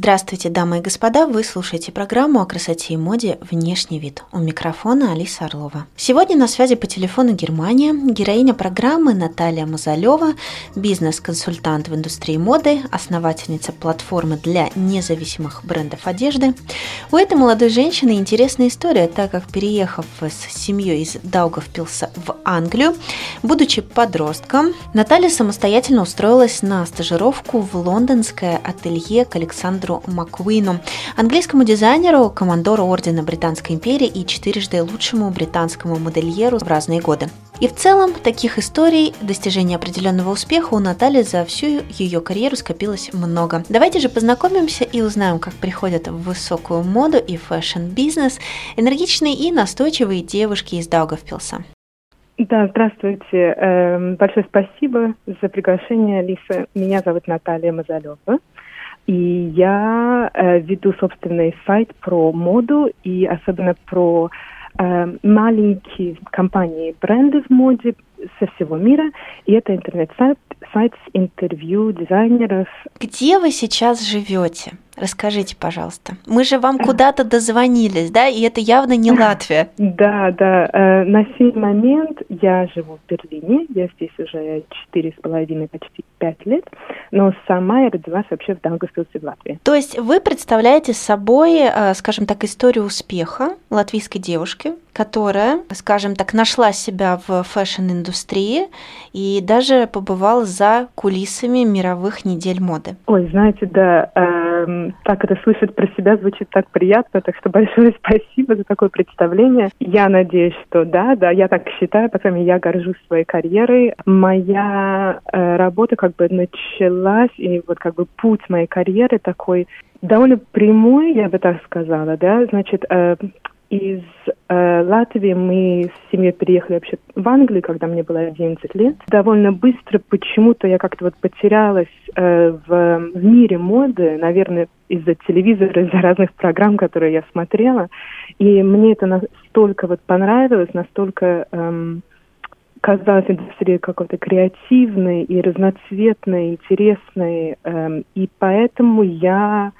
Здравствуйте, дамы и господа! Вы слушаете программу о красоте и моде «Внешний вид». У микрофона Алиса Орлова. Сегодня на связи по телефону Германия героиня программы Наталья Мазалева, бизнес-консультант в индустрии моды, основательница платформы для независимых брендов одежды. У этой молодой женщины интересная история, так как переехав с семьей из Даугавпилса в Англию, будучи подростком, Наталья самостоятельно устроилась на стажировку в лондонское ателье к Александру Александру Маккуину, английскому дизайнеру, командору Ордена Британской империи и четырежды лучшему британскому модельеру в разные годы. И в целом таких историй достижения определенного успеха у Натальи за всю ее карьеру скопилось много. Давайте же познакомимся и узнаем, как приходят в высокую моду и фэшн-бизнес энергичные и настойчивые девушки из Даугавпилса. Да, здравствуйте. Эм, большое спасибо за приглашение, Алиса. Меня зовут Наталья Мазалева. И я э, веду собственный сайт про моду и особенно про э, маленькие компании, бренды в моде со всего мира. И это интернет-сайт сайт с интервью дизайнеров. Где вы сейчас живете? Расскажите, пожалуйста. Мы же вам куда-то дозвонились, да, и это явно не Латвия. Да, да. Э, на сей момент я живу в Берлине. Я здесь уже четыре с половиной, почти пять лет. Но сама я родилась вообще в Даугавпилсе в Латвии. То есть вы представляете собой, э, скажем так, историю успеха латвийской девушки, которая, скажем так, нашла себя в фэшн-индустрии и даже побывала за кулисами мировых недель моды. Ой, знаете, да, э, так это слышать про себя звучит так приятно, так что большое спасибо за такое представление. Я надеюсь, что да, да, я так считаю, по крайней мере, я горжусь своей карьерой. Моя э, работа как бы началась, и вот как бы путь моей карьеры такой довольно прямой, я бы так сказала, да, значит, э, из э, Латвии мы с семьей переехали вообще в Англию, когда мне было 11 лет. Довольно быстро почему-то я как-то вот потерялась э, в, в мире моды, наверное, из-за телевизора, из-за разных программ, которые я смотрела. И мне это настолько вот понравилось, настолько эм, казалась индустрия какой-то креативной и разноцветной, интересной. Эм, и поэтому я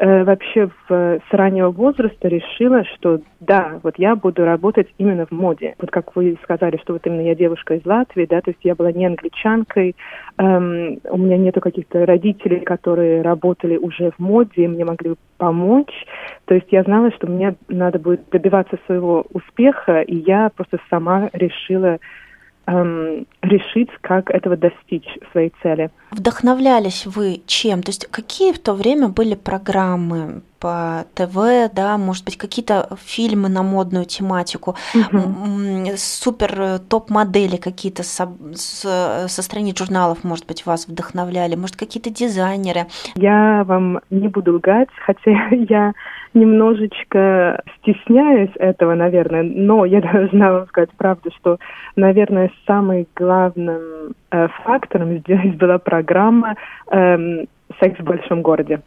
э, вообще в, с раннего возраста решила, что да, вот я буду работать именно в моде. Вот как вы сказали, что вот именно я девушка из Латвии, да, то есть я была не англичанкой, эм, у меня нету каких-то родителей, которые работали уже в моде, и мне могли помочь. То есть я знала, что мне надо будет добиваться своего успеха, и я просто сама решила эм, решить, как этого достичь своей цели. Вдохновлялись вы чем? То есть какие в то время были программы по ТВ, да, может быть, какие-то фильмы на модную тематику, угу. супер э, топ-модели какие-то со, со, со страниц журналов, может быть, вас вдохновляли, может, какие-то дизайнеры? Я вам не буду лгать, хотя я немножечко стесняюсь этого, наверное, но я должна вам сказать правду, что, наверное, самым главным э, фактором здесь была программа э, «Секс в большом городе».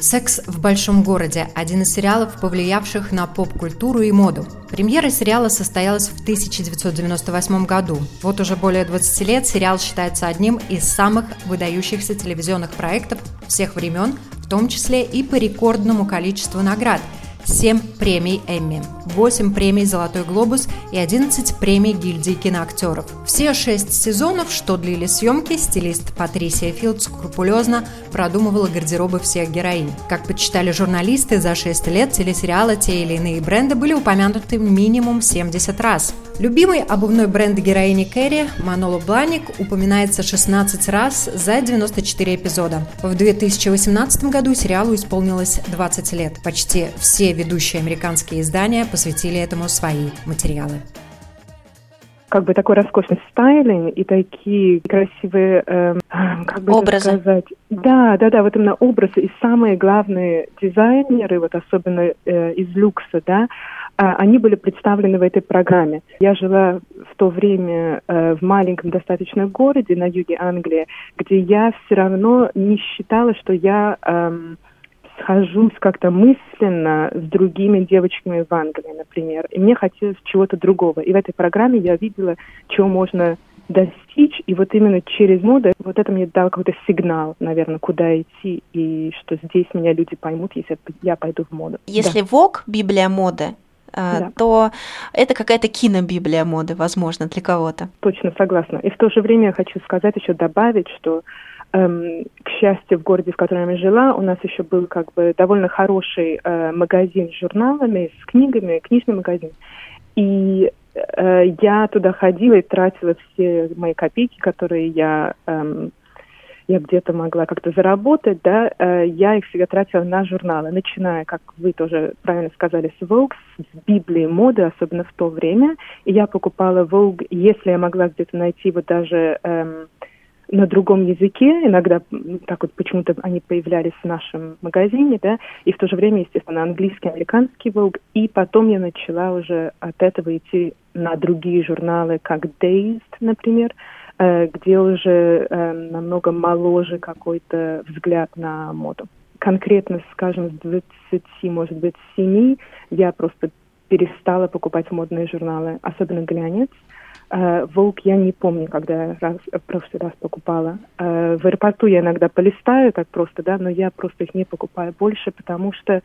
«Секс в большом городе» – один из сериалов, повлиявших на поп-культуру и моду. Премьера сериала состоялась в 1998 году. Вот уже более 20 лет сериал считается одним из самых выдающихся телевизионных проектов всех времен, в том числе и по рекордному количеству наград – 7 премий Эмми, 8 премий «Золотой глобус» и 11 премий гильдии киноактеров. Все шесть сезонов, что длили съемки, стилист Патрисия Филд скрупулезно продумывала гардеробы всех героинь. Как почитали журналисты, за 6 лет телесериала те или иные бренды были упомянуты минимум 70 раз. Любимый обувной бренд героини Кэрри, Маноло Бланик, упоминается 16 раз за 94 эпизода. В 2018 году сериалу исполнилось 20 лет. Почти все ведущие американские издания посвятили этому свои материалы как бы такой роскошный стайлинг и такие красивые, э, как бы образы. сказать, да, да, да, вот именно образы и самые главные дизайнеры, вот особенно э, из люкса, да, они были представлены в этой программе. Я жила в то время э, в маленьком достаточно городе на юге Англии, где я все равно не считала, что я эм, схожусь как-то мысленно с другими девочками в Англии, например. И мне хотелось чего-то другого. И в этой программе я видела, чего можно достичь, и вот именно через моду, вот это мне дал какой-то сигнал, наверное, куда идти, и что здесь меня люди поймут, если я пойду в моду. Если да. ВОК, Библия моды, а, да. то это какая-то кинобиблия моды, возможно, для кого-то. Точно, согласна. И в то же время я хочу сказать, еще добавить, что эм, к счастью, в городе, в котором я жила, у нас еще был как бы довольно хороший э, магазин с журналами, с книгами, книжный магазин. И э, я туда ходила и тратила все мои копейки, которые я эм, я где-то могла как-то заработать, да, э, я их всегда тратила на журналы, начиная, как вы тоже правильно сказали, с Vogue, с Библии моды, особенно в то время. И я покупала Vogue, если я могла где-то найти вот даже эм, на другом языке, иногда так вот почему-то они появлялись в нашем магазине, да, и в то же время, естественно, английский, американский Vogue, и потом я начала уже от этого идти на другие журналы, как Dazed, например, где уже э, намного моложе какой-то взгляд на моду. Конкретно, скажем, с 20, может быть, 7 я просто перестала покупать модные журналы, особенно глянец. Uh, Vogue я не помню, когда раз, в прошлый раз покупала. В аэропорту я иногда полистаю так просто, да, но я просто их не покупаю больше, потому что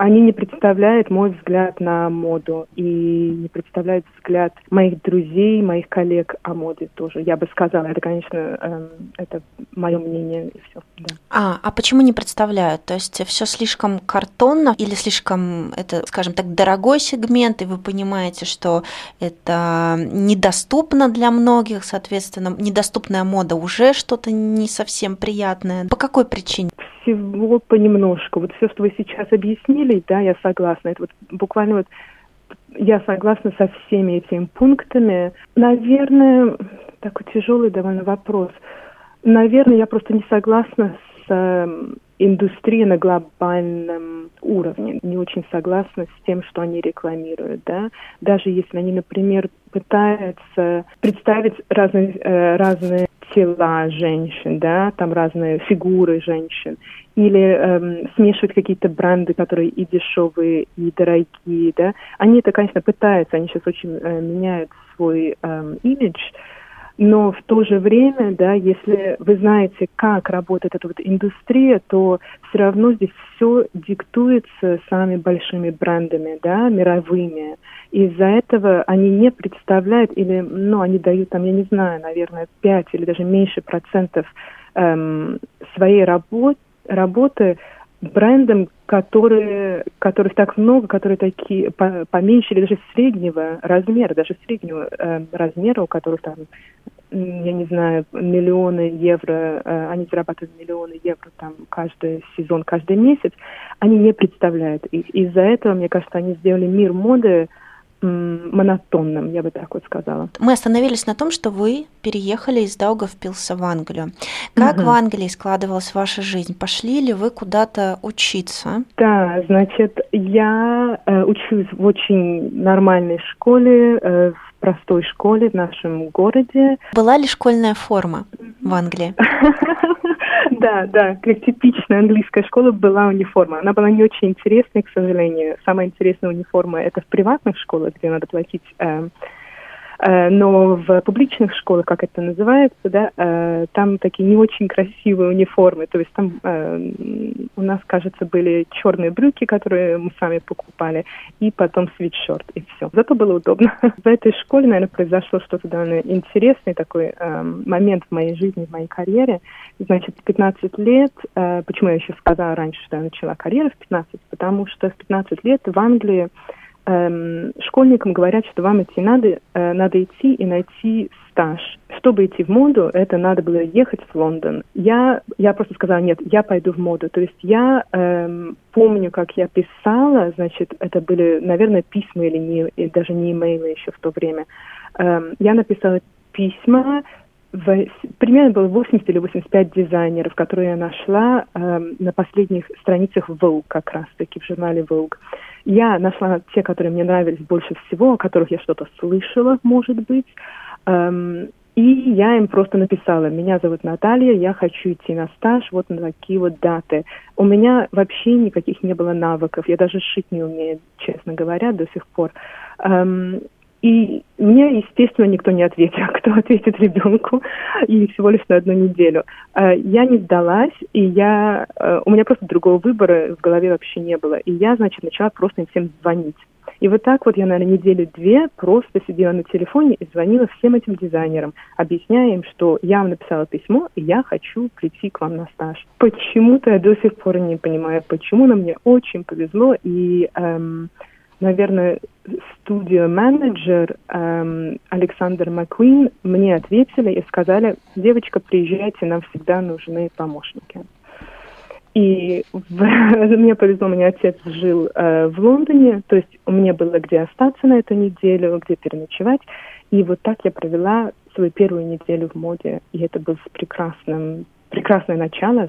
они не представляют мой взгляд на моду и не представляют взгляд моих друзей, моих коллег о моде тоже. Я бы сказала, это, конечно, э, это мое мнение и все. Да. А, а почему не представляют? То есть все слишком картонно или слишком, это, скажем так, дорогой сегмент, и вы понимаете, что это недоступно для многих, соответственно, недоступная мода уже что-то не совсем приятное. По какой причине? Всего понемножку. Вот все, что вы сейчас объяснили, да, я согласна. Это вот буквально вот я согласна со всеми этими пунктами. Наверное, такой тяжелый довольно вопрос. Наверное, я просто не согласна э, индустрией на глобальном уровне. Не очень согласна с тем, что они рекламируют, да. Даже если они, например, пытаются представить разные, э, разные тела женщин, да, там разные фигуры женщин, или эм, смешивать какие-то бренды, которые и дешевые, и дорогие, да. Они это, конечно, пытаются, они сейчас очень э, меняют свой эм, имидж, но в то же время, да, если вы знаете, как работает эта вот индустрия, то все равно здесь все диктуется самыми большими брендами, да, мировыми. Из-за этого они не представляют или, ну, они дают там, я не знаю, наверное, 5 или даже меньше процентов эм, своей работы, работы брендам, которые, которых так много, которые такие по, поменьше или даже среднего размера, даже среднего э, размера, у которых там, я не знаю, миллионы евро, э, они зарабатывают миллионы евро там каждый сезон, каждый месяц, они не представляют их. Из-за этого, мне кажется, они сделали мир моды монотонным, я бы так вот сказала. Мы остановились на том, что вы переехали из Даугавпилса в Англию. Как угу. в Англии складывалась ваша жизнь? Пошли ли вы куда-то учиться? Да, значит, я э, учусь в очень нормальной школе, э, в простой школе в нашем городе. Была ли школьная форма в Англии? Да, да, как типичная английская школа была униформа. Она была не очень интересной, к сожалению. Самая интересная униформа это в приватных школах, где надо платить э, Э, но в публичных школах, как это называется, да, э, там такие не очень красивые униформы. То есть там э, у нас, кажется, были черные брюки, которые мы сами покупали, и потом свитшорт, и все. Зато было удобно. В этой школе, наверное, произошло что-то довольно интересный такой момент в моей жизни, в моей карьере. Значит, в 15 лет, почему я еще сказала раньше, что я начала карьеру в 15, потому что в 15 лет в Англии эм, школьникам говорят, что вам идти надо, э, надо идти и найти стаж. Чтобы идти в моду, это надо было ехать в Лондон. Я, я просто сказала, нет, я пойду в моду. То есть я эм, помню, как я писала, значит, это были, наверное, письма или, не, или даже не имейлы еще в то время. Эм, я написала письма примерно было 80 или 85 дизайнеров, которые я нашла э, на последних страницах Vogue как раз-таки, в журнале Vogue. Я нашла те, которые мне нравились больше всего, о которых я что-то слышала, может быть. Эм, и я им просто написала, меня зовут Наталья, я хочу идти на стаж вот на такие вот даты. У меня вообще никаких не было навыков, я даже шить не умею, честно говоря, до сих пор. Эм, и мне, естественно, никто не ответил, кто ответит ребенку, и всего лишь на одну неделю. Э, я не сдалась, и я, э, у меня просто другого выбора в голове вообще не было. И я, значит, начала просто им всем звонить. И вот так вот я, наверное, недели-две просто сидела на телефоне и звонила всем этим дизайнерам, объясняя им, что я вам написала письмо, и я хочу прийти к вам на стаж. Почему-то я до сих пор не понимаю, почему, но мне очень повезло, и эм, наверное, студия-менеджер эм, Александр Маккуин мне ответили и сказали, девочка, приезжайте, нам всегда нужны помощники. И в, мне повезло, у меня отец жил э, в Лондоне, то есть у меня было где остаться на эту неделю, где переночевать. И вот так я провела свою первую неделю в моде. И это было прекрасным, прекрасное начало,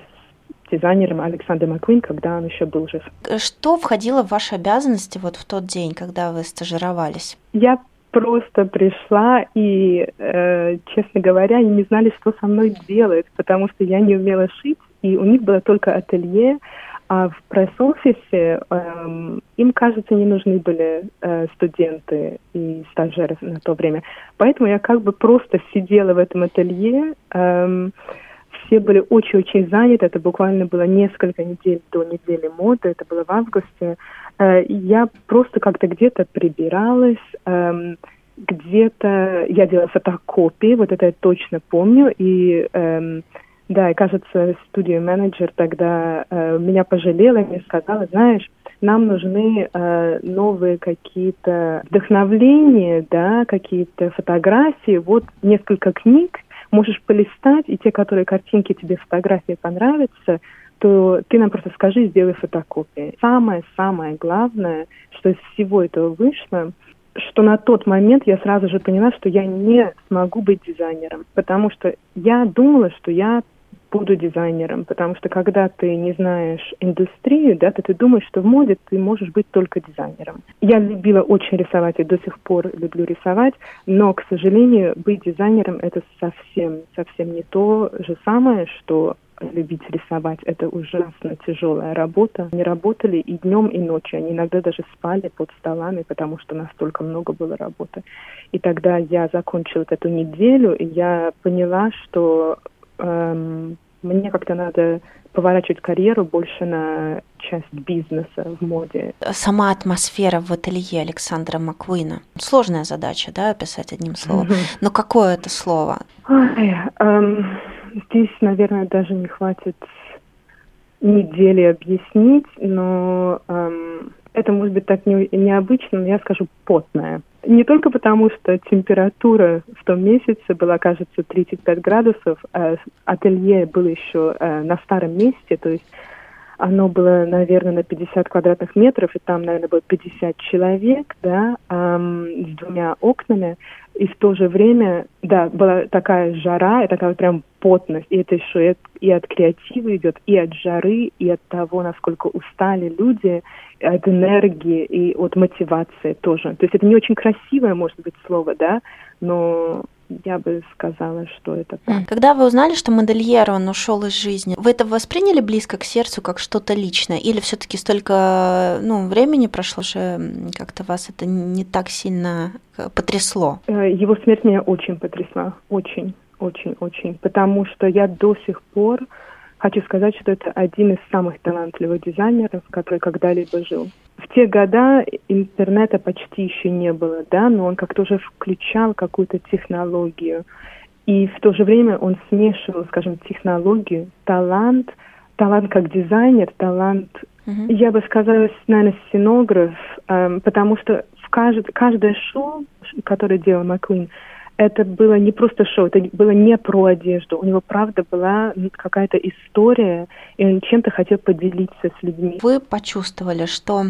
дизайнером Александр Маквин, когда он еще был жив. Что входило в ваши обязанности вот в тот день, когда вы стажировались? Я просто пришла и, э, честно говоря, они не знали, что со мной делать, потому что я не умела шить, и у них было только ателье, а в пресс-офисе э, им, кажется, не нужны были э, студенты и стажеры на то время. Поэтому я как бы просто сидела в этом ателье, э, все были очень-очень заняты. Это буквально было несколько недель до недели моды. Это было в августе. Э, я просто как-то где-то прибиралась, эм, где-то я делала фотокопии, вот это я точно помню. И эм, да, и кажется, студия-менеджер тогда э, меня пожалела и мне сказала, знаешь, нам нужны э, новые какие-то вдохновления, да, какие-то фотографии. Вот несколько книг, можешь полистать, и те, которые картинки тебе, фотографии понравятся, то ты нам просто скажи, сделай фотокопии. Самое-самое главное, что из всего этого вышло, что на тот момент я сразу же поняла, что я не смогу быть дизайнером, потому что я думала, что я буду дизайнером, потому что когда ты не знаешь индустрию, да, то ты думаешь, что в моде ты можешь быть только дизайнером. Я любила очень рисовать и до сих пор люблю рисовать, но, к сожалению, быть дизайнером это совсем, совсем не то же самое, что любить рисовать. Это ужасно тяжелая работа. Они работали и днем, и ночью. Они иногда даже спали под столами, потому что настолько много было работы. И тогда я закончила эту неделю, и я поняла, что эм, мне как-то надо поворачивать карьеру больше на часть бизнеса в моде. Сама атмосфера в ателье Александра Маквина. Сложная задача, да, описать одним словом. Но какое это слово? Ой, эм, здесь, наверное, даже не хватит недели объяснить, но эм, это может быть так не, необычно, но я скажу потное. Не только потому, что температура в том месяце была, кажется, 35 градусов, а ателье было еще э, на старом месте, то есть оно было, наверное, на 50 квадратных метров, и там, наверное, было 50 человек, да, эм, с двумя окнами. И в то же время, да, была такая жара, и такая прям потность. И это еще и от креатива идет, и от жары, и от того, насколько устали люди, от энергии и от мотивации тоже. То есть это не очень красивое, может быть, слово, да, но я бы сказала, что это так. Когда вы узнали, что модельер, он ушел из жизни, вы это восприняли близко к сердцу, как что-то личное? Или все-таки столько ну, времени прошло, что как-то вас это не так сильно э, потрясло? Э, его смерть меня очень потрясла. Очень, очень, очень. Потому что я до сих пор Хочу сказать, что это один из самых талантливых дизайнеров, который когда-либо жил. В те года интернета почти еще не было, да, но он как-то уже включал какую-то технологию. И в то же время он смешивал, скажем, технологию, талант, талант как дизайнер, талант, uh-huh. я бы сказала, наверное, сценограф, эм, потому что в кажд, каждое шоу, которое делал Маккуин, это было не просто шоу, это было не про одежду. У него, правда, была какая-то история, и он чем-то хотел поделиться с людьми. Вы почувствовали, что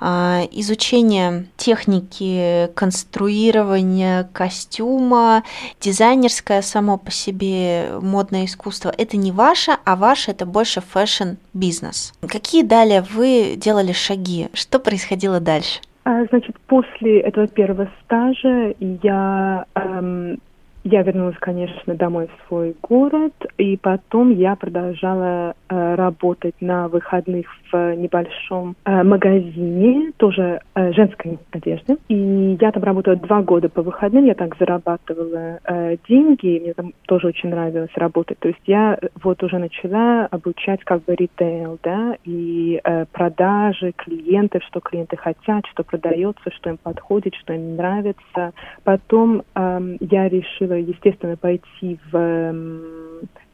э, изучение техники конструирования костюма, дизайнерское само по себе модное искусство, это не ваше, а ваше это больше фэшн-бизнес. Какие далее вы делали шаги? Что происходило дальше? А, значит, после этого первого стажа я эм, я вернулась, конечно, домой в свой город, и потом я продолжала э, работать на выходных в небольшом э, магазине, тоже э, женской одежды. И я там работала два года по выходным, я так зарабатывала э, деньги, и мне там тоже очень нравилось работать. То есть я вот уже начала обучать как бы ритейл, да, и э, продажи клиентов, что клиенты хотят, что продается, что им подходит, что им нравится. Потом э, я решила естественно, пойти в эм,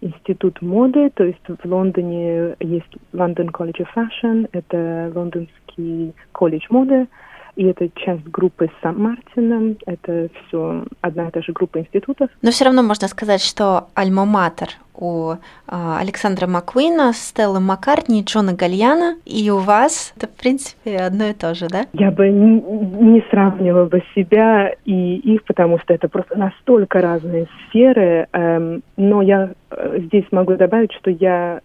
институт моды, то есть в Лондоне есть London College of Fashion, это лондонский колледж моды, и это часть группы с Сан-Мартином, это все одна и та же группа институтов. Но все равно можно сказать, что альма-матер у а, Александра Маккуина, Стеллы Маккартни, Джона Гальяна, и у вас это, в принципе, одно и то же, да? Я бы не, не сравнивала бы себя и их, потому что это просто настолько разные сферы, эм, но я э, здесь могу добавить, что я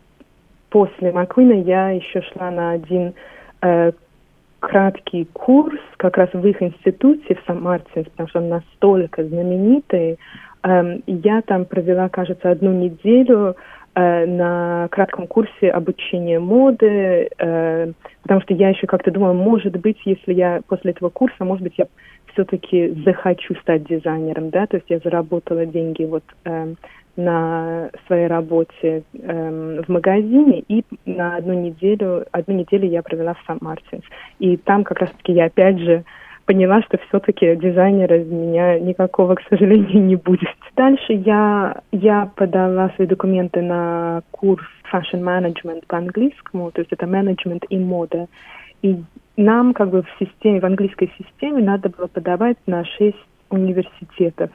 после Маккуина я еще шла на один э, краткий курс как раз в их институте в Сан-Мартинс, потому что он настолько знаменитый. Эм, я там провела, кажется, одну неделю э, на кратком курсе обучения моды, э, потому что я еще как-то думала, может быть, если я после этого курса, может быть, я все-таки захочу стать дизайнером, да, то есть я заработала деньги вот э, на своей работе эм, в магазине, и на одну неделю, одну неделю я провела в Сан-Мартинс. И там как раз-таки я опять же поняла, что все-таки дизайнера из меня никакого, к сожалению, не будет. Дальше я, я подала свои документы на курс Fashion Management по-английскому, то есть это менеджмент и мода. И нам как бы в системе, в английской системе надо было подавать на шесть университетов.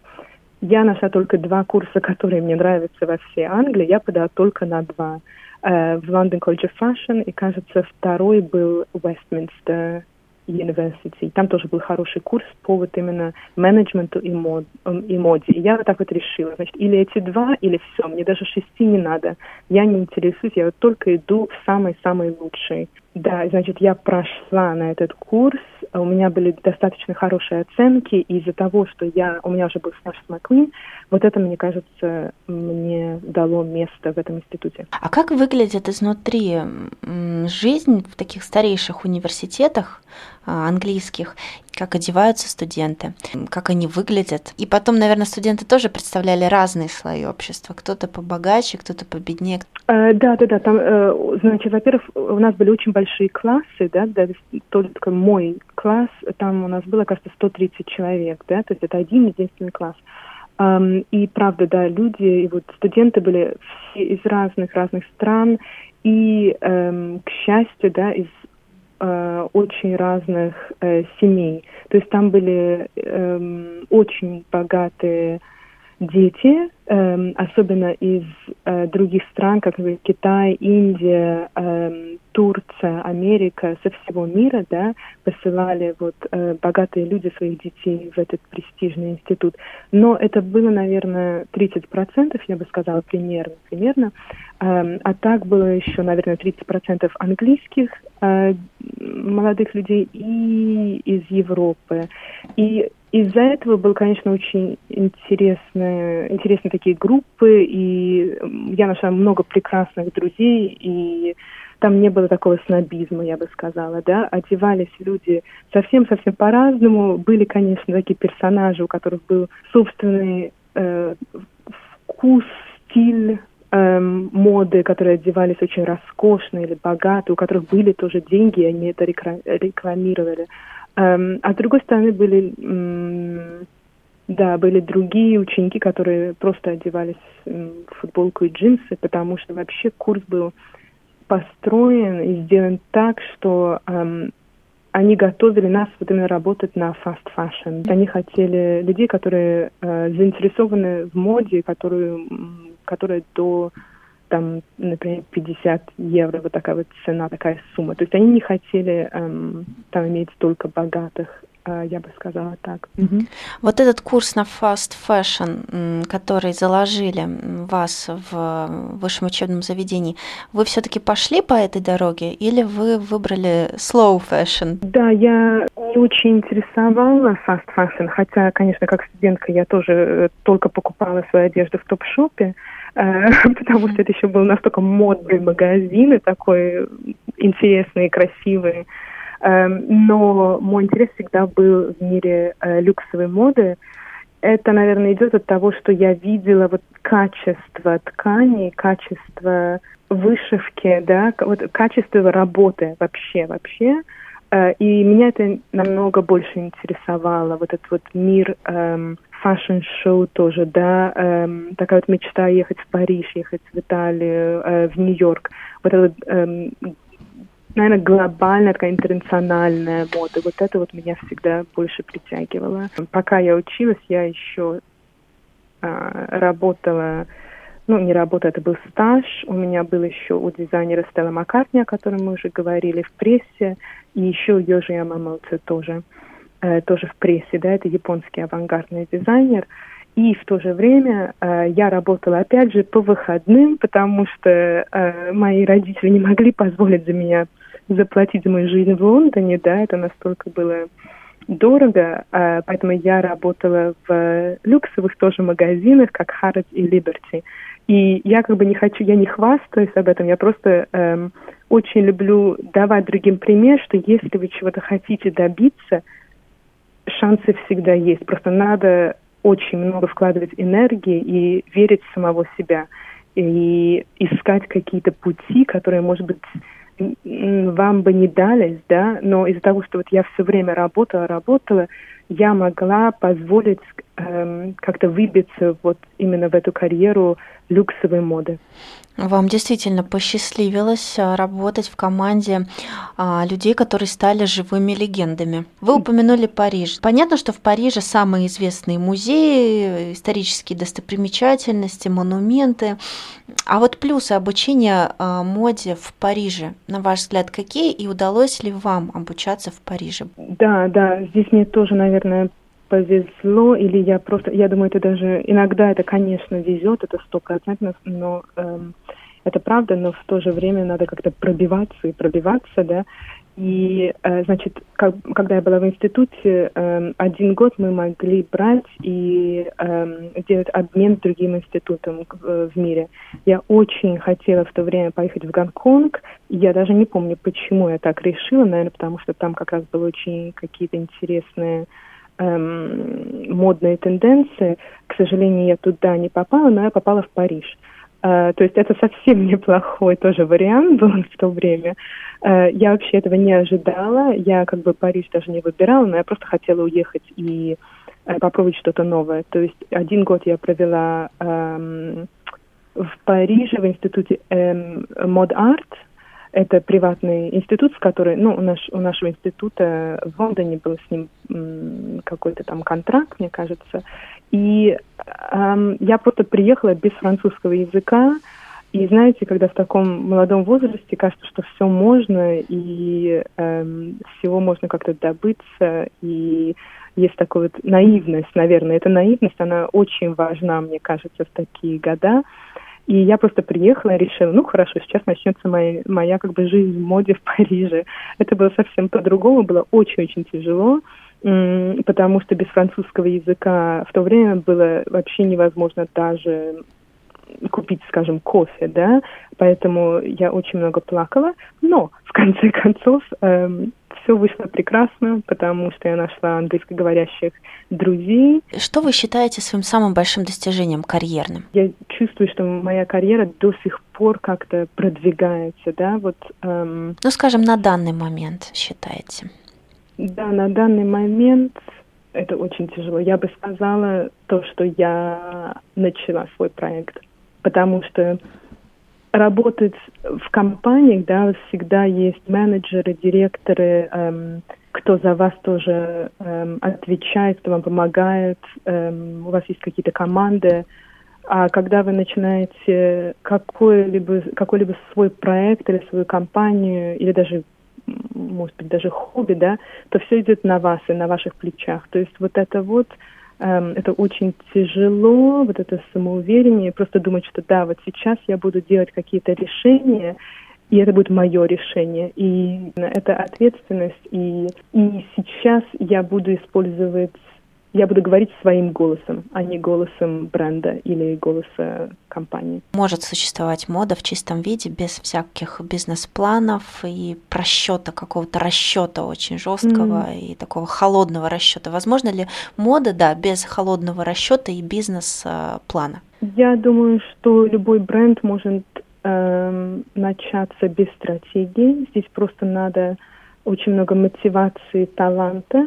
Я нашла только два курса, которые мне нравятся во всей Англии. Я подала только на два. Uh, в London College of Fashion, и, кажется, второй был Westminster University. Там тоже был хороший курс по вот именно менеджменту и, мод, и моде. И я вот так вот решила. Значит, или эти два, или все. Мне даже шести не надо. Я не интересуюсь, я вот только иду в самый-самый лучший. Да, значит, я прошла на этот курс, у меня были достаточно хорошие оценки, и из-за того, что я, у меня уже был стаж с Маквин, вот это, мне кажется, мне дало место в этом институте. А как выглядит изнутри жизнь в таких старейших университетах? а, английских? Как одеваются студенты, как они выглядят? И потом, наверное, студенты тоже представляли разные слои общества. Кто-то побогаче, кто-то победнее. Э, да, да, да. Там, э, значит, во-первых, у нас были очень большие классы, да, да только мой класс, там у нас было, кажется, 130 человек, да, то есть это один единственный класс. И правда, да, люди, и вот студенты были все из разных-разных стран, и, um, к счастью, да, из uh, очень разных uh, семей. То есть там были um, очень богатые дети, эм, особенно из э, других стран, как Китай, Индия, эм, Турция, Америка, со всего мира, да, посылали вот э, богатые люди своих детей в этот престижный институт. Но это было, наверное, 30%, я бы сказала, примерно, примерно. Эм, а так было еще, наверное, 30% английских э, молодых людей и из Европы. И из-за этого был, конечно, очень интересные, интересные такие группы, и я нашла много прекрасных друзей, и там не было такого снобизма, я бы сказала, да, одевались люди совсем-совсем по-разному, были, конечно, такие персонажи, у которых был собственный э, вкус, стиль, эм, моды, которые одевались очень роскошно или богато, у которых были тоже деньги, и они это рекламировали. Эм, а с другой стороны были, да, были другие ученики, которые просто одевались в футболку и джинсы, потому что вообще курс был построен и сделан так, что эм, они готовили нас вот именно работать на fast fashion. Они хотели людей, которые э, заинтересованы в моде, которые, которые до там, например, 50 евро, вот такая вот цена, такая сумма. То есть они не хотели эм, там иметь только богатых Э, я бы сказала так. Угу. Вот этот курс на fast fashion, который заложили вас в высшем учебном заведении, вы все-таки пошли по этой дороге или вы выбрали slow fashion? Да, я не очень интересовала fast fashion, хотя, конечно, как студентка я тоже э, только покупала свою одежду в топ-шопе, потому что это еще был настолько модный магазин и такой интересный, красивый. Эм, но мой интерес всегда был в мире э, люксовой моды. Это, наверное, идет от того, что я видела вот качество ткани, качество вышивки, да, вот качество работы вообще, вообще. Э, и меня это намного больше интересовало, вот этот вот мир эм, fashion show тоже, да, эм, такая вот мечта ехать в Париж, ехать в Италию, э, в Нью-Йорк. Вот этот эм, наверное, глобальная, такая интернациональная мода. Вот это вот меня всегда больше притягивало. Пока я училась, я еще а, работала, ну, не работа, это был стаж. У меня был еще у дизайнера Стелла Маккартни, о котором мы уже говорили в прессе, и еще у Йожи Ямамоци тоже, э, тоже в прессе, да, это японский авангардный дизайнер. И в то же время э, я работала опять же по выходным, потому что э, мои родители не могли позволить за меня заплатить за мою жизнь в Лондоне, да, это настолько было дорого, э, поэтому я работала в люксовых тоже магазинах, как Harrods и Liberty. И я как бы не хочу, я не хвастаюсь об этом, я просто эм, очень люблю давать другим пример, что если вы чего-то хотите добиться, шансы всегда есть. Просто надо очень много вкладывать энергии и верить в самого себя. И искать какие-то пути, которые, может быть, вам бы не дались, да, но из-за того, что вот я все время работала, работала, я могла позволить эм, как-то выбиться вот именно в эту карьеру люксовой моды. Вам действительно посчастливилось а, работать в команде а, людей, которые стали живыми легендами. Вы упомянули Париж. Понятно, что в Париже самые известные музеи, исторические достопримечательности, монументы. А вот плюсы обучения а, моде в Париже, на ваш взгляд, какие? И удалось ли вам обучаться в Париже? Да, да, здесь мне тоже, наверное, повезло, или я просто, я думаю, это даже, иногда это, конечно, везет, это стопроцентно, но эм, это правда, но в то же время надо как-то пробиваться и пробиваться, да. И, э, значит, как, когда я была в институте, э, один год мы могли брать и э, делать обмен другим институтом в, в мире. Я очень хотела в то время поехать в Гонконг. Я даже не помню, почему я так решила, наверное, потому что там как раз было очень какие-то интересные эм, модные тенденции. К сожалению, я туда не попала, но я попала в Париж. Uh, то есть это совсем неплохой тоже вариант был в то время. Uh, я вообще этого не ожидала. Я как бы Париж даже не выбирала, но я просто хотела уехать и uh, попробовать что-то новое. То есть один год я провела um, в Париже в институте Mod Art, это приватный институт, с которым, ну, у, наш, у нашего института в Лондоне был с ним какой-то там контракт, мне кажется. И эм, я просто приехала без французского языка. И знаете, когда в таком молодом возрасте кажется, что все можно, и эм, всего можно как-то добыться, и есть такая вот наивность, наверное. Эта наивность, она очень важна, мне кажется, в такие года. И я просто приехала и решила, ну хорошо, сейчас начнется моя, моя как бы жизнь в моде в Париже. Это было совсем по-другому, было очень-очень тяжело, потому что без французского языка в то время было вообще невозможно даже купить, скажем, кофе, да, поэтому я очень много плакала, но в конце концов эм, все вышло прекрасно, потому что я нашла английскоговорящих друзей. Что вы считаете своим самым большим достижением карьерным? Я чувствую, что моя карьера до сих пор как-то продвигается, да, вот. Эм... Ну, скажем, на данный момент считаете? Да, на данный момент это очень тяжело. Я бы сказала то, что я начала свой проект, потому что работать в компаниях, да, всегда есть менеджеры, директоры, эм, кто за вас тоже эм, отвечает, кто вам помогает, эм, у вас есть какие-то команды. А когда вы начинаете какой-либо какой-либо свой проект или свою компанию, или даже, может быть, даже хобби, да, то все идет на вас и на ваших плечах. То есть вот это вот это очень тяжело, вот это самоуверение, просто думать, что да, вот сейчас я буду делать какие-то решения, и это будет мое решение. И это ответственность. И, и сейчас я буду использовать я буду говорить своим голосом, а не голосом бренда или голоса компании. Может существовать мода в чистом виде без всяких бизнес-планов и просчета какого-то расчета очень жесткого mm. и такого холодного расчета. Возможно ли мода, да, без холодного расчета и бизнес-плана? Я думаю, что любой бренд может Эм, начаться без стратегии. Здесь просто надо очень много мотивации, таланта.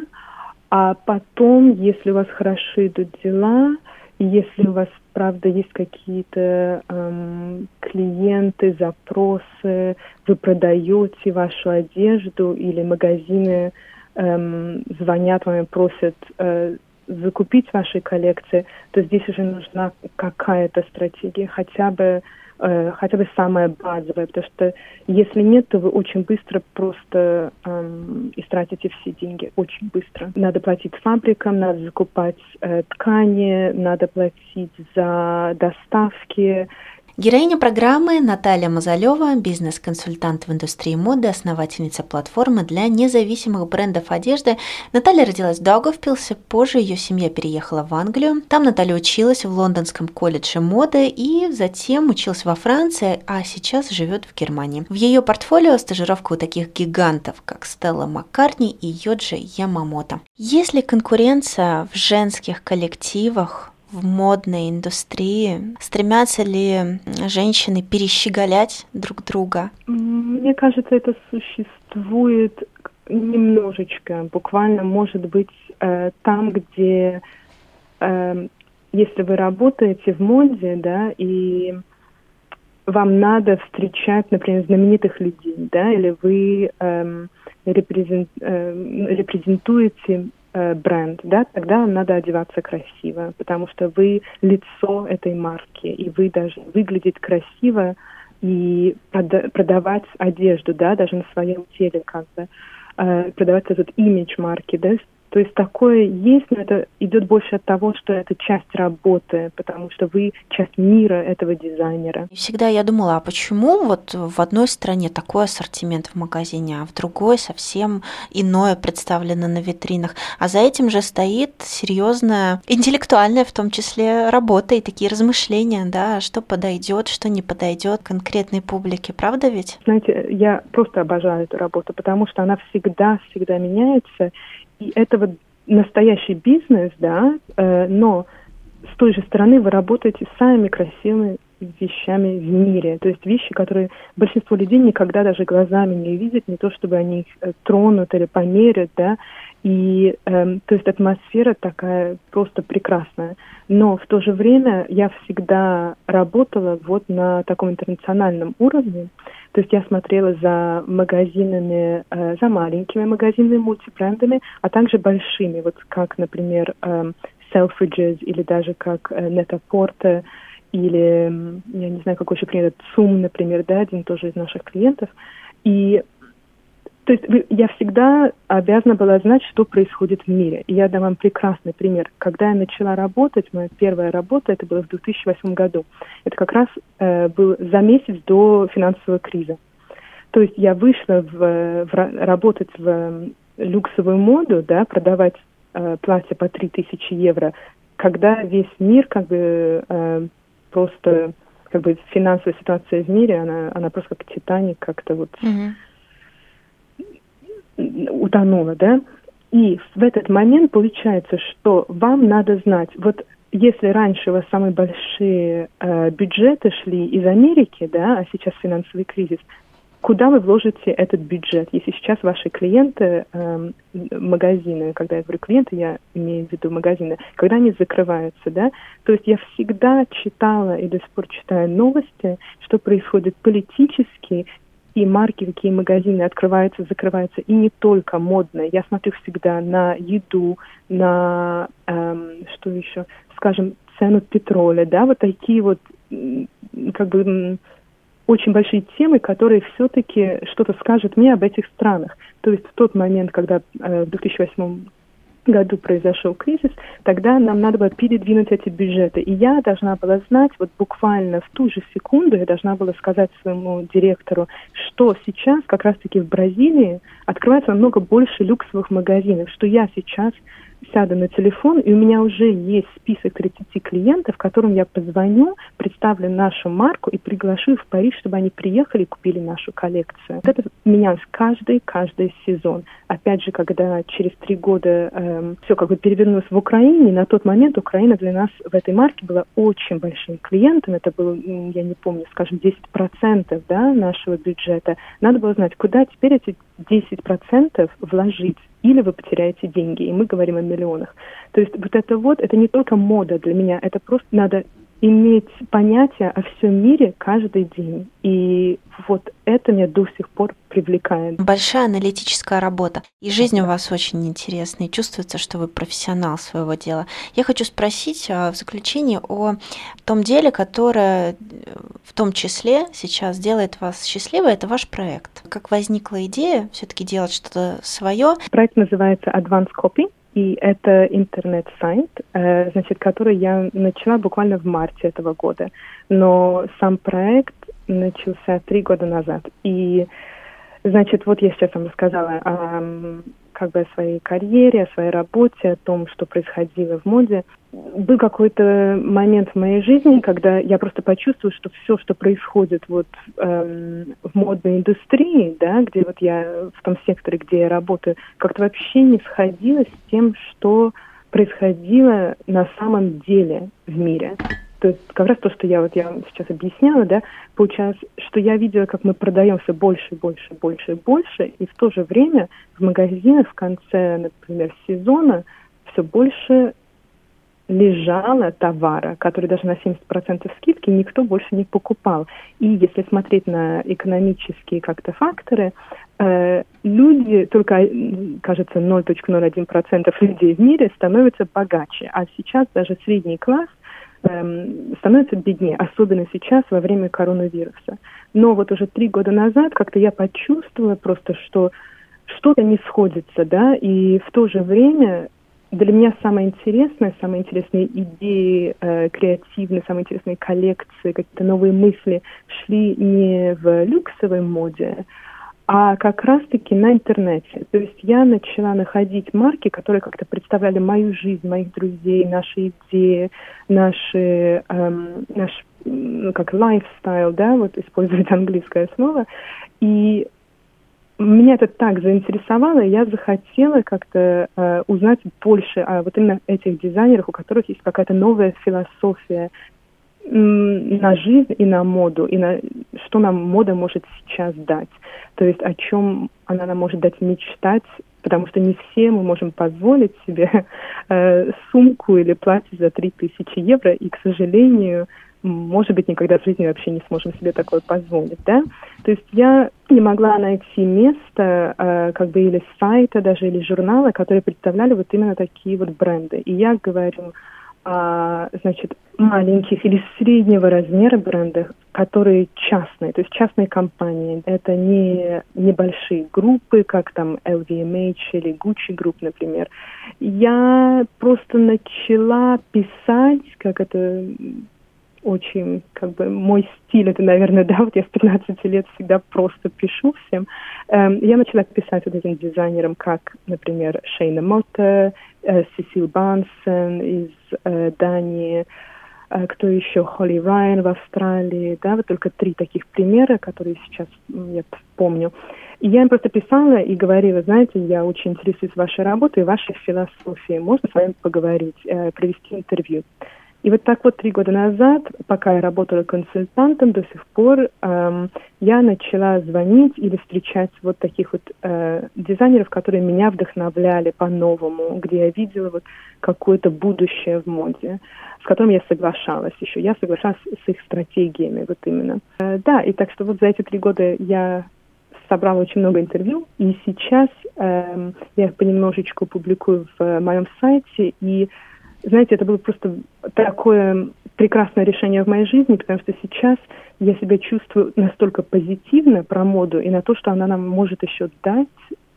А потом, если у вас хорошо идут дела, если у вас, правда, есть какие-то эм, клиенты, запросы, вы продаете вашу одежду или магазины эм, звонят вам и просят э, закупить ваши коллекции, то здесь уже нужна какая-то стратегия, хотя бы э, хотя бы самое базовое, потому что если нет, то вы очень быстро просто эм, истратите все деньги, очень быстро. Надо платить фабрикам, надо закупать э, ткани, надо платить за доставки, Героиня программы Наталья Мазалева, бизнес-консультант в индустрии моды, основательница платформы для независимых брендов одежды. Наталья родилась в Даугавпилсе, позже ее семья переехала в Англию. Там Наталья училась в Лондонском колледже моды и затем училась во Франции, а сейчас живет в Германии. В ее портфолио стажировка у таких гигантов, как Стелла Маккартни и Йоджи Ямамото. Есть ли конкуренция в женских коллективах в модной индустрии? Стремятся ли женщины перещеголять друг друга? Мне кажется, это существует немножечко. Буквально, может быть, э, там, где, э, если вы работаете в моде, да, и вам надо встречать, например, знаменитых людей, да, или вы э, репрезент, э, репрезентуете бренд, да, тогда надо одеваться красиво, потому что вы лицо этой марки, и вы даже выглядеть красиво и продавать одежду, да, даже на своем теле как бы, э, продавать этот имидж марки, да, то есть такое есть, но это идет больше от того, что это часть работы, потому что вы часть мира этого дизайнера. Всегда я думала, а почему вот в одной стране такой ассортимент в магазине, а в другой совсем иное представлено на витринах. А за этим же стоит серьезная интеллектуальная в том числе работа и такие размышления, да, что подойдет, что не подойдет конкретной публике, правда ведь? Знаете, я просто обожаю эту работу, потому что она всегда-всегда меняется, и это вот настоящий бизнес, да, э, но с той же стороны вы работаете с самыми красивыми вещами в мире. То есть вещи, которые большинство людей никогда даже глазами не видят, не то чтобы они их э, тронут или померят, да. И э, то есть атмосфера такая просто прекрасная. Но в то же время я всегда работала вот на таком интернациональном уровне. То есть я смотрела за магазинами, э, за маленькими магазинами, мультибрендами, а также большими, вот как, например, э, Selfridges или даже как э, Net-a-Porter, или, я не знаю, какой еще пример, ЦУМ, например, да, один тоже из наших клиентов. И то есть я всегда обязана была знать, что происходит в мире. И я дам вам прекрасный пример. Когда я начала работать, моя первая работа, это было в 2008 году. Это как раз э, был за месяц до финансового криза. То есть я вышла в, в, работать в люксовую моду, да, продавать э, платья по 3000 евро, когда весь мир как бы э, просто как бы финансовая ситуация в мире, она, она просто как Титаник как-то вот mm-hmm. Утонула, да. И в этот момент получается, что вам надо знать, вот если раньше у вас самые большие э, бюджеты шли из Америки, да, а сейчас финансовый кризис, куда вы вложите этот бюджет. Если сейчас ваши клиенты, э, магазины, когда я говорю клиенты, я имею в виду магазины, когда они закрываются, да, то есть я всегда читала и до сих пор читаю новости, что происходит политически какие марки, какие магазины открываются, закрываются. И не только модные. Я смотрю всегда на еду, на эм, что еще, скажем, цену петроля, да, вот такие вот как бы очень большие темы, которые все-таки что-то скажут мне об этих странах. То есть в тот момент, когда э, в 2008 году произошел кризис, тогда нам надо было передвинуть эти бюджеты. И я должна была знать, вот буквально в ту же секунду я должна была сказать своему директору, что сейчас как раз-таки в Бразилии открывается намного больше люксовых магазинов, что я сейчас сяду на телефон, и у меня уже есть список 30 клиентов, которым я позвоню, представлю нашу марку и приглашу их в Париж, чтобы они приехали и купили нашу коллекцию. Вот это менялось каждый, каждый сезон. Опять же, когда через три года эм, все как бы перевернулось в Украине, на тот момент Украина для нас в этой марке была очень большим клиентом. Это было, я не помню, скажем, 10% да, нашего бюджета. Надо было знать, куда теперь эти 10% вложить или вы потеряете деньги. И мы говорим о миллионах. То есть вот это вот, это не только мода для меня, это просто надо иметь понятие о всем мире каждый день. И вот это меня до сих пор привлекает. Большая аналитическая работа. И жизнь у вас очень интересная. И чувствуется, что вы профессионал своего дела. Я хочу спросить а, в заключение о том деле, которое в том числе сейчас делает вас счастливой. Это ваш проект. Как возникла идея все-таки делать что-то свое? Проект называется Advanced Copy и это интернет-сайт, э, значит, который я начала буквально в марте этого года. Но сам проект начался три года назад. И, значит, вот я сейчас вам рассказала о, как бы о своей карьере, о своей работе, о том, что происходило в моде был какой-то момент в моей жизни, когда я просто почувствовала, что все, что происходит вот эм, в модной индустрии, да, где вот я в том секторе, где я работаю, как-то вообще не сходилось с тем, что происходило на самом деле в мире. То есть как раз то, что я вот я сейчас объясняла, да, получалось, что я видела, как мы продаем все больше, больше, больше, больше, и в то же время в магазинах в конце, например, сезона все больше лежало товара, который даже на 70% скидки никто больше не покупал. И если смотреть на экономические как-то факторы, э, люди, только, кажется, 0.01% людей в мире становятся богаче, а сейчас даже средний класс э, становится беднее, особенно сейчас во время коронавируса. Но вот уже три года назад как-то я почувствовала просто, что что-то не сходится, да, и в то же время для меня самое интересное, самые интересные идеи э, креативные, самые интересные коллекции, какие-то новые мысли шли не в люксовой моде, а как раз-таки на интернете. То есть я начала находить марки, которые как-то представляли мою жизнь, моих друзей, наши идеи, наши, эм, наш как lifestyle, да, вот использовать английское слово. И меня это так заинтересовало, я захотела как-то э, узнать больше о вот именно этих дизайнерах, у которых есть какая-то новая философия на жизнь и на моду, и на что нам мода может сейчас дать. То есть о чем она нам может дать мечтать, потому что не все мы можем позволить себе э, сумку или платье за 3000 евро, и, к сожалению, может быть, никогда в жизни вообще не сможем себе такое позволить, да. То есть я не могла найти место, э, как бы или сайта даже, или журнала, которые представляли вот именно такие вот бренды. И я говорю о, значит, маленьких или среднего размера брендах, которые частные, то есть частные компании. Это не небольшие группы, как там LVMH или Gucci Group, например. Я просто начала писать, как это очень, как бы, мой стиль, это, наверное, да, вот я с 15 лет всегда просто пишу всем. Эм, я начала писать вот этим дизайнерам, как, например, Шейна Мотта, э, Сесил Бансен из э, Дании, э, кто еще, Холли Райан в Австралии, да, вот только три таких примера, которые сейчас я помню. И я им просто писала и говорила, знаете, я очень интересуюсь вашей работой вашей философией. Можно с вами поговорить, э, провести интервью. И вот так вот три года назад, пока я работала консультантом, до сих пор эм, я начала звонить или встречать вот таких вот э, дизайнеров, которые меня вдохновляли по-новому, где я видела вот какое-то будущее в моде, с которым я соглашалась еще. Я соглашалась с их стратегиями вот именно. Э, да, и так что вот за эти три года я собрала очень много интервью, и сейчас э, я их понемножечку публикую в моем сайте, и знаете, это было просто такое прекрасное решение в моей жизни, потому что сейчас я себя чувствую настолько позитивно про моду и на то, что она нам может еще дать,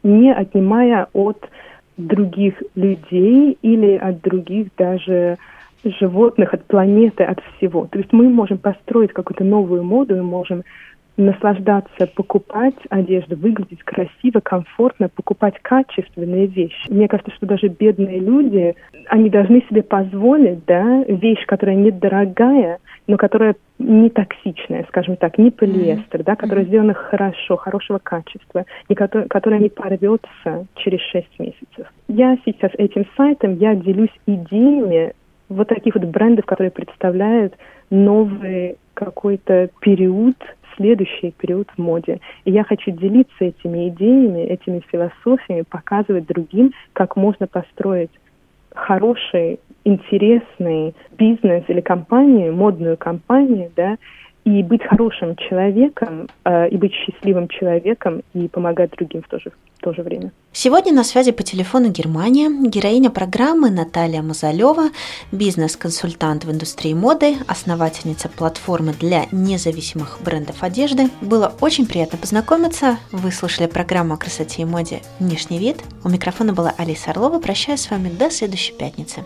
не отнимая от других людей или от других даже животных, от планеты, от всего. То есть мы можем построить какую-то новую моду, мы можем наслаждаться, покупать одежду, выглядеть красиво, комфортно, покупать качественные вещи. Мне кажется, что даже бедные люди, они должны себе позволить, да, вещь, которая недорогая, но которая не токсичная, скажем так, не полиэстер, mm-hmm. да, которая mm-hmm. сделана хорошо, хорошего качества, и которая, которая не порвется через 6 месяцев. Я сейчас этим сайтом, я делюсь идеями вот таких вот брендов, которые представляют новый какой-то период следующий период в моде. И я хочу делиться этими идеями, этими философиями, показывать другим, как можно построить хороший, интересный бизнес или компанию, модную компанию, да, и быть хорошим человеком, э, и быть счастливым человеком, и помогать другим в то же, в то же время. Сегодня на связи по телефону Германия, героиня программы Наталья Мазалева, бизнес-консультант в индустрии моды, основательница платформы для независимых брендов одежды. Было очень приятно познакомиться. Вы слушали программу о красоте и моде «Внешний вид». У микрофона была Алиса Орлова. Прощаюсь с вами до следующей пятницы.